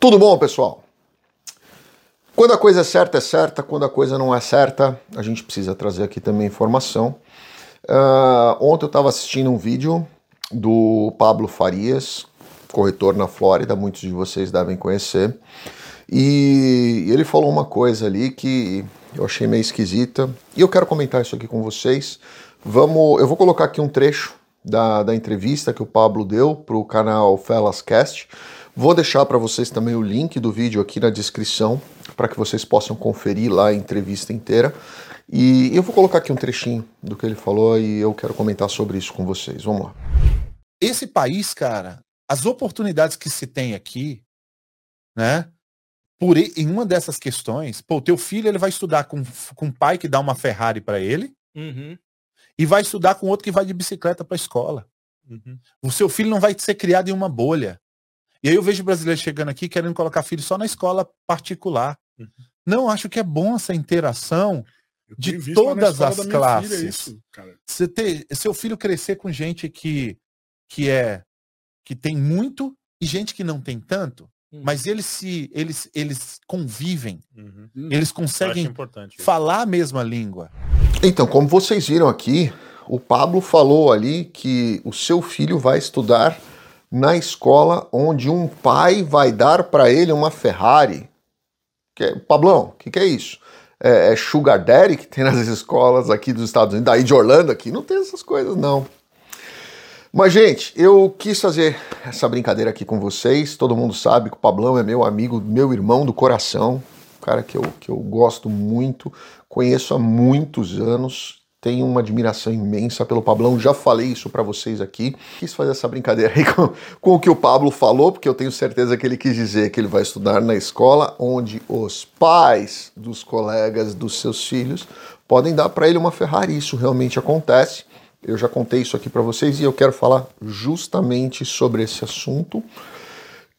Tudo bom, pessoal? Quando a coisa é certa, é certa. Quando a coisa não é certa, a gente precisa trazer aqui também informação. Uh, ontem eu estava assistindo um vídeo do Pablo Farias, corretor na Flórida, muitos de vocês devem conhecer. E ele falou uma coisa ali que eu achei meio esquisita. E eu quero comentar isso aqui com vocês. Vamos, eu vou colocar aqui um trecho da, da entrevista que o Pablo deu para o canal Fellascast. Vou deixar para vocês também o link do vídeo aqui na descrição para que vocês possam conferir lá a entrevista inteira. E eu vou colocar aqui um trechinho do que ele falou e eu quero comentar sobre isso com vocês. Vamos lá. Esse país, cara, as oportunidades que se tem aqui, né? Por em uma dessas questões, pô, teu filho ele vai estudar com, com um pai que dá uma Ferrari para ele uhum. e vai estudar com outro que vai de bicicleta para a escola. Uhum. O seu filho não vai ser criado em uma bolha. E aí eu vejo brasileiros chegando aqui querendo colocar filho só na escola particular. Uhum. Não, acho que é bom essa interação de todas as classes. Isso, Você ter seu filho crescer com gente que que é que tem muito e gente que não tem tanto, uhum. mas eles se eles eles convivem. Uhum. Eles conseguem falar a mesma língua. Então, como vocês viram aqui, o Pablo falou ali que o seu filho vai estudar na escola onde um pai vai dar para ele uma Ferrari. Que é, Pablão, o que, que, é isso? É, é Sugar Daddy que tem nas escolas aqui dos Estados Unidos, daí de Orlando aqui, não tem essas coisas não. Mas, gente, eu quis fazer essa brincadeira aqui com vocês. Todo mundo sabe que o Pablão é meu amigo, meu irmão do coração, cara que eu, que eu gosto muito, conheço há muitos anos tenho uma admiração imensa pelo Pablão, já falei isso para vocês aqui. Quis fazer essa brincadeira aí com, com, o que o Pablo falou, porque eu tenho certeza que ele quis dizer que ele vai estudar na escola onde os pais dos colegas dos seus filhos podem dar para ele uma Ferrari. Isso realmente acontece. Eu já contei isso aqui para vocês e eu quero falar justamente sobre esse assunto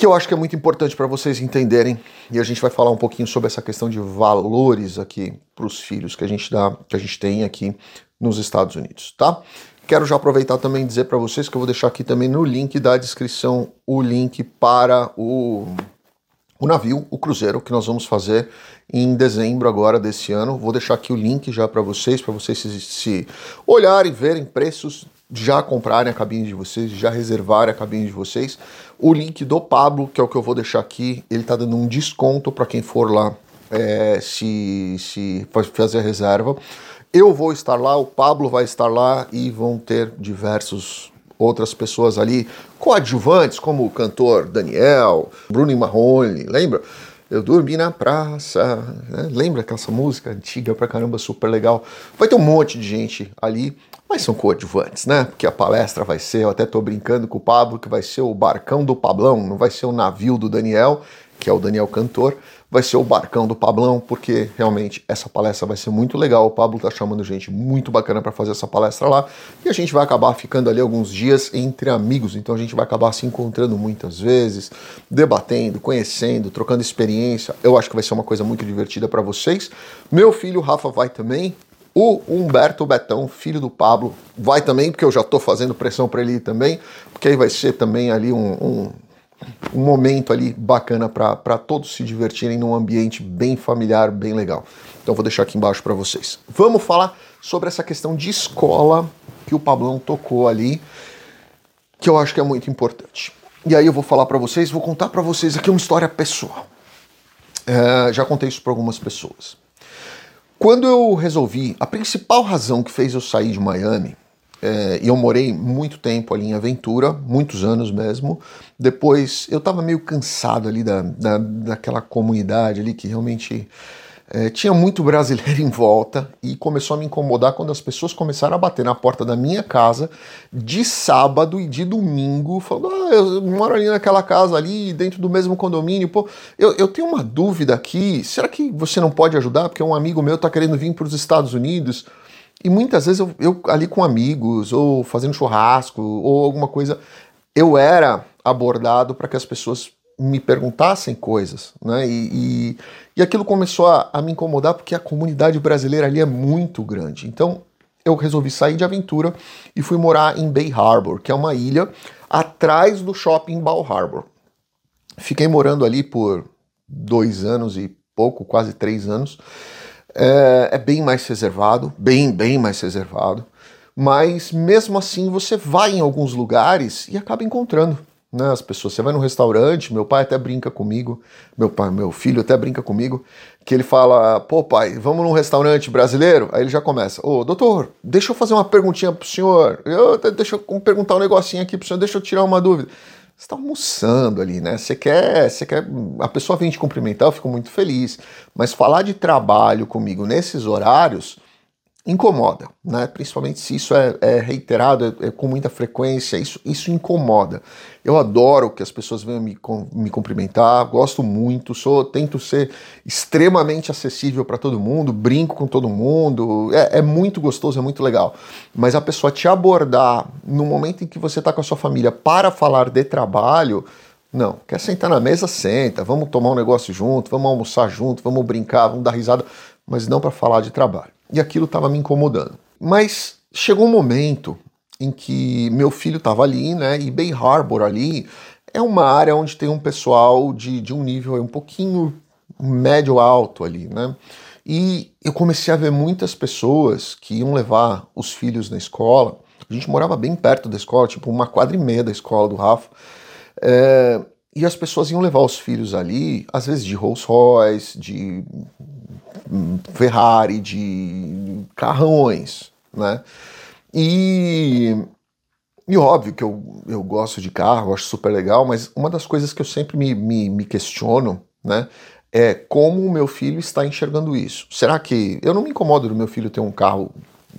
que eu acho que é muito importante para vocês entenderem, e a gente vai falar um pouquinho sobre essa questão de valores aqui para os filhos que a gente dá, que a gente tem aqui nos Estados Unidos, tá? Quero já aproveitar também e dizer para vocês que eu vou deixar aqui também no link da descrição o link para o, o navio, o cruzeiro que nós vamos fazer em dezembro agora desse ano. Vou deixar aqui o link já para vocês, para vocês se, se olharem, verem preços já comprarem a cabine de vocês, já reservarem a cabine de vocês. O link do Pablo, que é o que eu vou deixar aqui, ele está dando um desconto para quem for lá é, se, se fazer a reserva. Eu vou estar lá, o Pablo vai estar lá e vão ter diversos outras pessoas ali coadjuvantes, como o cantor Daniel, Bruno Marrone, lembra? Eu dormi na praça, né? lembra aquela música antiga pra caramba, super legal? Vai ter um monte de gente ali mas são coadjuvantes, né? Porque a palestra vai ser, eu até tô brincando com o Pablo, que vai ser o barcão do Pablão, não vai ser o navio do Daniel, que é o Daniel Cantor, vai ser o barcão do Pablão, porque realmente essa palestra vai ser muito legal. O Pablo tá chamando gente muito bacana para fazer essa palestra lá, e a gente vai acabar ficando ali alguns dias entre amigos, então a gente vai acabar se encontrando muitas vezes, debatendo, conhecendo, trocando experiência. Eu acho que vai ser uma coisa muito divertida para vocês. Meu filho Rafa vai também, o Humberto Betão, filho do Pablo, vai também, porque eu já estou fazendo pressão para ele também, porque aí vai ser também ali um, um, um momento ali bacana para todos se divertirem num ambiente bem familiar, bem legal. Então vou deixar aqui embaixo para vocês. Vamos falar sobre essa questão de escola que o Pablão tocou ali, que eu acho que é muito importante. E aí eu vou falar para vocês, vou contar para vocês aqui uma história pessoal. É, já contei isso para algumas pessoas. Quando eu resolvi, a principal razão que fez eu sair de Miami, é, e eu morei muito tempo ali em Aventura, muitos anos mesmo. Depois eu estava meio cansado ali da, da, daquela comunidade ali que realmente é, tinha muito brasileiro em volta e começou a me incomodar quando as pessoas começaram a bater na porta da minha casa de sábado e de domingo, falando: ah, eu moro ali naquela casa ali, dentro do mesmo condomínio. Pô, eu, eu tenho uma dúvida aqui: será que você não pode ajudar? Porque um amigo meu está querendo vir para os Estados Unidos. E muitas vezes eu, eu ali com amigos, ou fazendo churrasco, ou alguma coisa, eu era abordado para que as pessoas me perguntassem coisas, né? E, e, e aquilo começou a, a, me incomodar porque a comunidade brasileira ali é muito grande. Então eu resolvi sair de aventura e fui morar em Bay Harbor, que é uma ilha atrás do shopping Bal Harbor. Fiquei morando ali por dois anos e pouco, quase três anos. É, é, bem mais reservado, bem, bem mais reservado. Mas mesmo assim você vai em alguns lugares e acaba encontrando né, as pessoas. Você vai num restaurante, meu pai até brinca comigo, meu pai, meu filho até brinca comigo, que ele fala: pô, pai, vamos num restaurante brasileiro? Aí ele já começa: ô, doutor, deixa eu fazer uma perguntinha pro senhor, eu, deixa eu perguntar um negocinho aqui pro senhor, deixa eu tirar uma dúvida. Está almoçando ali, né? Você quer, você quer. A pessoa vem te cumprimentar, eu fico muito feliz. Mas falar de trabalho comigo nesses horários incomoda, né? Principalmente se isso é, é reiterado é, é, com muita frequência, isso, isso incomoda. Eu adoro que as pessoas venham me, me cumprimentar, gosto muito, sou, tento ser extremamente acessível para todo mundo, brinco com todo mundo, é, é, muito gostoso, é muito legal. Mas a pessoa te abordar no momento em que você está com a sua família para falar de trabalho, não, quer sentar na mesa, senta, vamos tomar um negócio junto, vamos almoçar junto, vamos brincar, vamos dar risada, mas não para falar de trabalho e aquilo estava me incomodando. Mas chegou um momento em que meu filho estava ali, né? E Bay Harbor ali é uma área onde tem um pessoal de, de um nível um pouquinho médio alto ali, né? E eu comecei a ver muitas pessoas que iam levar os filhos na escola. A gente morava bem perto da escola, tipo uma quadra e meia da escola do Rafa. É, e as pessoas iam levar os filhos ali, às vezes de Rolls Royce, de Ferrari, de carrões, né? E, e óbvio que eu, eu gosto de carro, acho super legal, mas uma das coisas que eu sempre me, me, me questiono, né? É como o meu filho está enxergando isso. Será que. Eu não me incomodo do meu filho ter um carro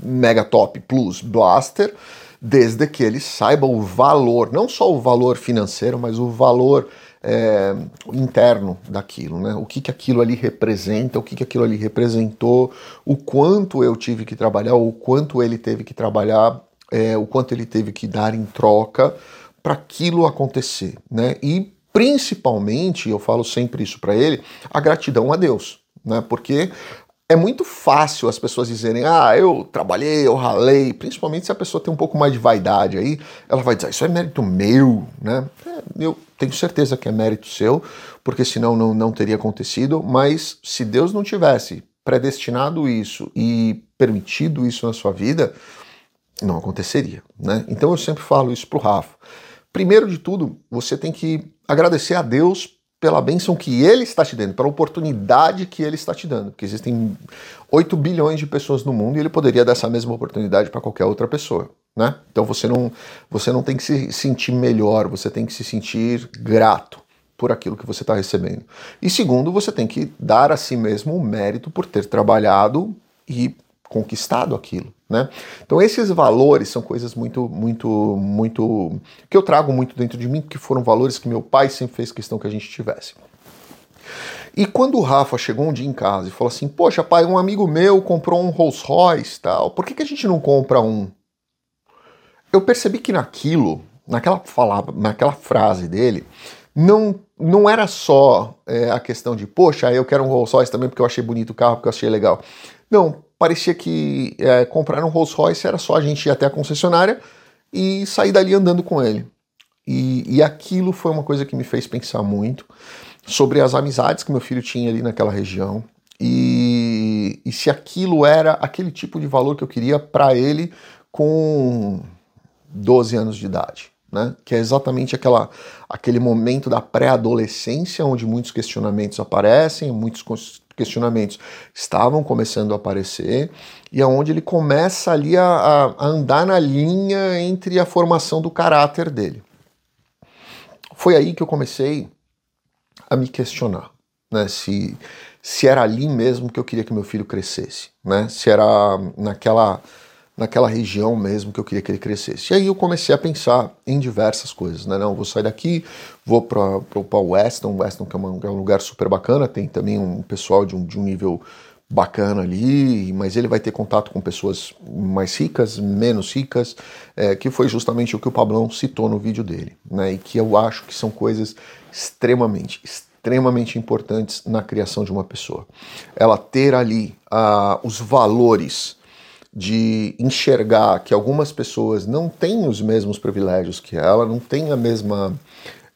mega top plus blaster, desde que ele saiba o valor, não só o valor financeiro, mas o valor é, interno daquilo, né? O que, que aquilo ali representa, o que, que aquilo ali representou, o quanto eu tive que trabalhar, o quanto ele teve que trabalhar, é, o quanto ele teve que dar em troca para aquilo acontecer, né? E principalmente, eu falo sempre isso para ele, a gratidão a Deus, né? Porque é muito fácil as pessoas dizerem, ah, eu trabalhei, eu ralei, principalmente se a pessoa tem um pouco mais de vaidade aí, ela vai dizer, ah, isso é mérito meu, né? É, eu tenho certeza que é mérito seu, porque senão não, não teria acontecido, mas se Deus não tivesse predestinado isso e permitido isso na sua vida, não aconteceria, né? Então eu sempre falo isso pro Rafa. Primeiro de tudo, você tem que agradecer a Deus pela bênção que ele está te dando, pela oportunidade que ele está te dando. Porque existem 8 bilhões de pessoas no mundo e ele poderia dar essa mesma oportunidade para qualquer outra pessoa. Né? Então você não, você não tem que se sentir melhor, você tem que se sentir grato por aquilo que você está recebendo. E segundo, você tem que dar a si mesmo o mérito por ter trabalhado e conquistado aquilo, né? Então esses valores são coisas muito, muito, muito que eu trago muito dentro de mim, porque foram valores que meu pai sempre fez questão que a gente tivesse. E quando o Rafa chegou um dia em casa e falou assim, poxa pai, um amigo meu comprou um Rolls Royce tal, por que, que a gente não compra um? Eu percebi que naquilo, naquela, fala, naquela frase dele, não, não era só é, a questão de, poxa, eu quero um Rolls Royce também porque eu achei bonito o carro, porque eu achei legal. Não, parecia que é, comprar um Rolls Royce era só a gente ir até a concessionária e sair dali andando com ele. E, e aquilo foi uma coisa que me fez pensar muito sobre as amizades que meu filho tinha ali naquela região e, e se aquilo era aquele tipo de valor que eu queria para ele com 12 anos de idade. Né? Que é exatamente aquela, aquele momento da pré-adolescência onde muitos questionamentos aparecem, muitos questionamentos estavam começando a aparecer e aonde ele começa ali a, a, andar na linha entre a formação do caráter dele. Foi aí que eu comecei a me questionar, né? Se, se era ali mesmo que eu queria que meu filho crescesse, né? Se era naquela naquela região mesmo que eu queria que ele crescesse. E aí eu comecei a pensar em diversas coisas, né? Não, vou sair daqui, vou para o Weston, Weston que é, uma, é, um lugar super bacana, tem também um pessoal de um, de um nível bacana ali, mas ele vai ter contato com pessoas mais ricas, menos ricas, é, que foi justamente o que o Pablão citou no vídeo dele, né? E que eu acho que são coisas extremamente, extremamente importantes na criação de uma pessoa. Ela ter ali uh, os valores de enxergar que algumas pessoas não têm os mesmos privilégios que ela, não têm a mesma.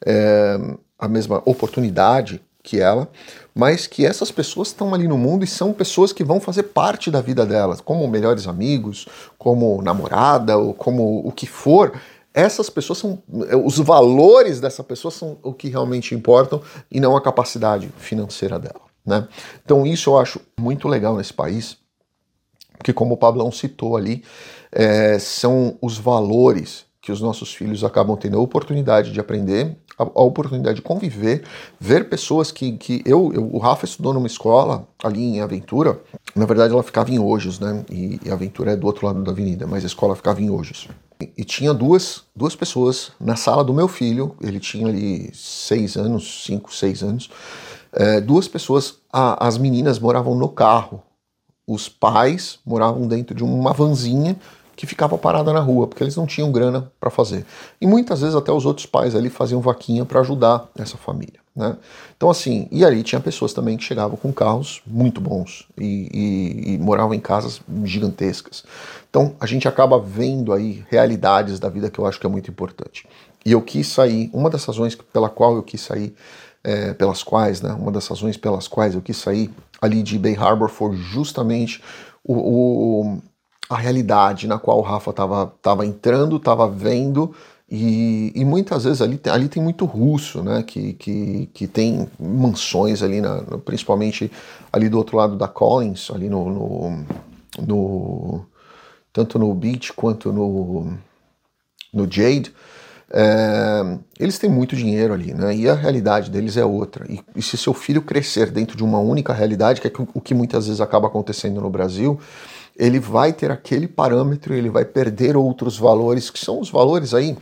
É, a mesma oportunidade que ela, mas que essas pessoas estão ali no mundo e são pessoas que vão fazer parte da vida delas, como melhores amigos, como namorada ou como o que for. Essas pessoas são. Os valores dessa pessoa são o que realmente importam e não a capacidade financeira dela. Né? Então, isso eu acho muito legal nesse país, porque, como o Pablão citou ali, é, são os valores que os nossos filhos acabam tendo a oportunidade de aprender, a, a oportunidade de conviver, ver pessoas que, que eu, eu, o Rafa estudou numa escola ali em Aventura, na verdade ela ficava em Ojos, né? E, e Aventura é do outro lado da avenida, mas a escola ficava em Ojos. E, e tinha duas, duas pessoas na sala do meu filho, ele tinha ali seis anos, cinco, seis anos, é, duas pessoas, a, as meninas moravam no carro, os pais moravam dentro de uma vanzinha que ficava parada na rua, porque eles não tinham grana para fazer. E muitas vezes até os outros pais ali faziam vaquinha para ajudar essa família. Né? Então, assim, e ali tinha pessoas também que chegavam com carros muito bons e, e, e moravam em casas gigantescas. Então, a gente acaba vendo aí realidades da vida que eu acho que é muito importante. E eu quis sair, uma das razões pela qual eu quis sair, é, pelas quais, né, uma das razões pelas quais eu quis sair ali de Bay Harbor foi justamente o, o a realidade na qual o Rafa estava tava entrando, estava vendo, e, e, muitas vezes ali, ali tem muito russo, né? Que, que, que tem mansões ali, na, principalmente ali do outro lado da Collins, ali no, no, no tanto no Beach quanto no, no Jade. É, eles têm muito dinheiro ali, né? E a realidade deles é outra. E, e se seu filho crescer dentro de uma única realidade, que é o que muitas vezes acaba acontecendo no Brasil, ele vai ter aquele parâmetro, ele vai perder outros valores, que são os valores aí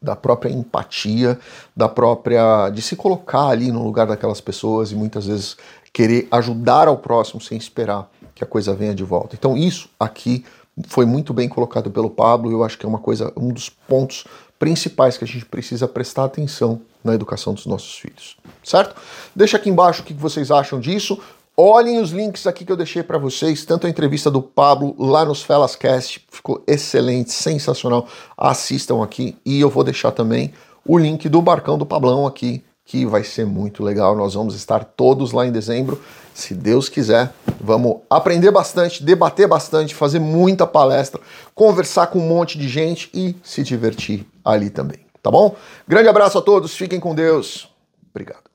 da própria empatia, da própria de se colocar ali no lugar daquelas pessoas e muitas vezes querer ajudar ao próximo sem esperar que a coisa venha de volta. Então isso aqui foi muito bem colocado pelo Pablo, eu acho que é uma coisa, um dos pontos principais que a gente precisa prestar atenção na educação dos nossos filhos, certo? Deixa aqui embaixo o que vocês acham disso. Olhem os links aqui que eu deixei para vocês, tanto a entrevista do Pablo lá nos Felascast, ficou excelente, sensacional. Assistam aqui e eu vou deixar também o link do barcão do Pablão aqui, que vai ser muito legal. Nós vamos estar todos lá em dezembro, se Deus quiser. Vamos aprender bastante, debater bastante, fazer muita palestra, conversar com um monte de gente e se divertir ali também, tá bom? Grande abraço a todos, fiquem com Deus. Obrigado.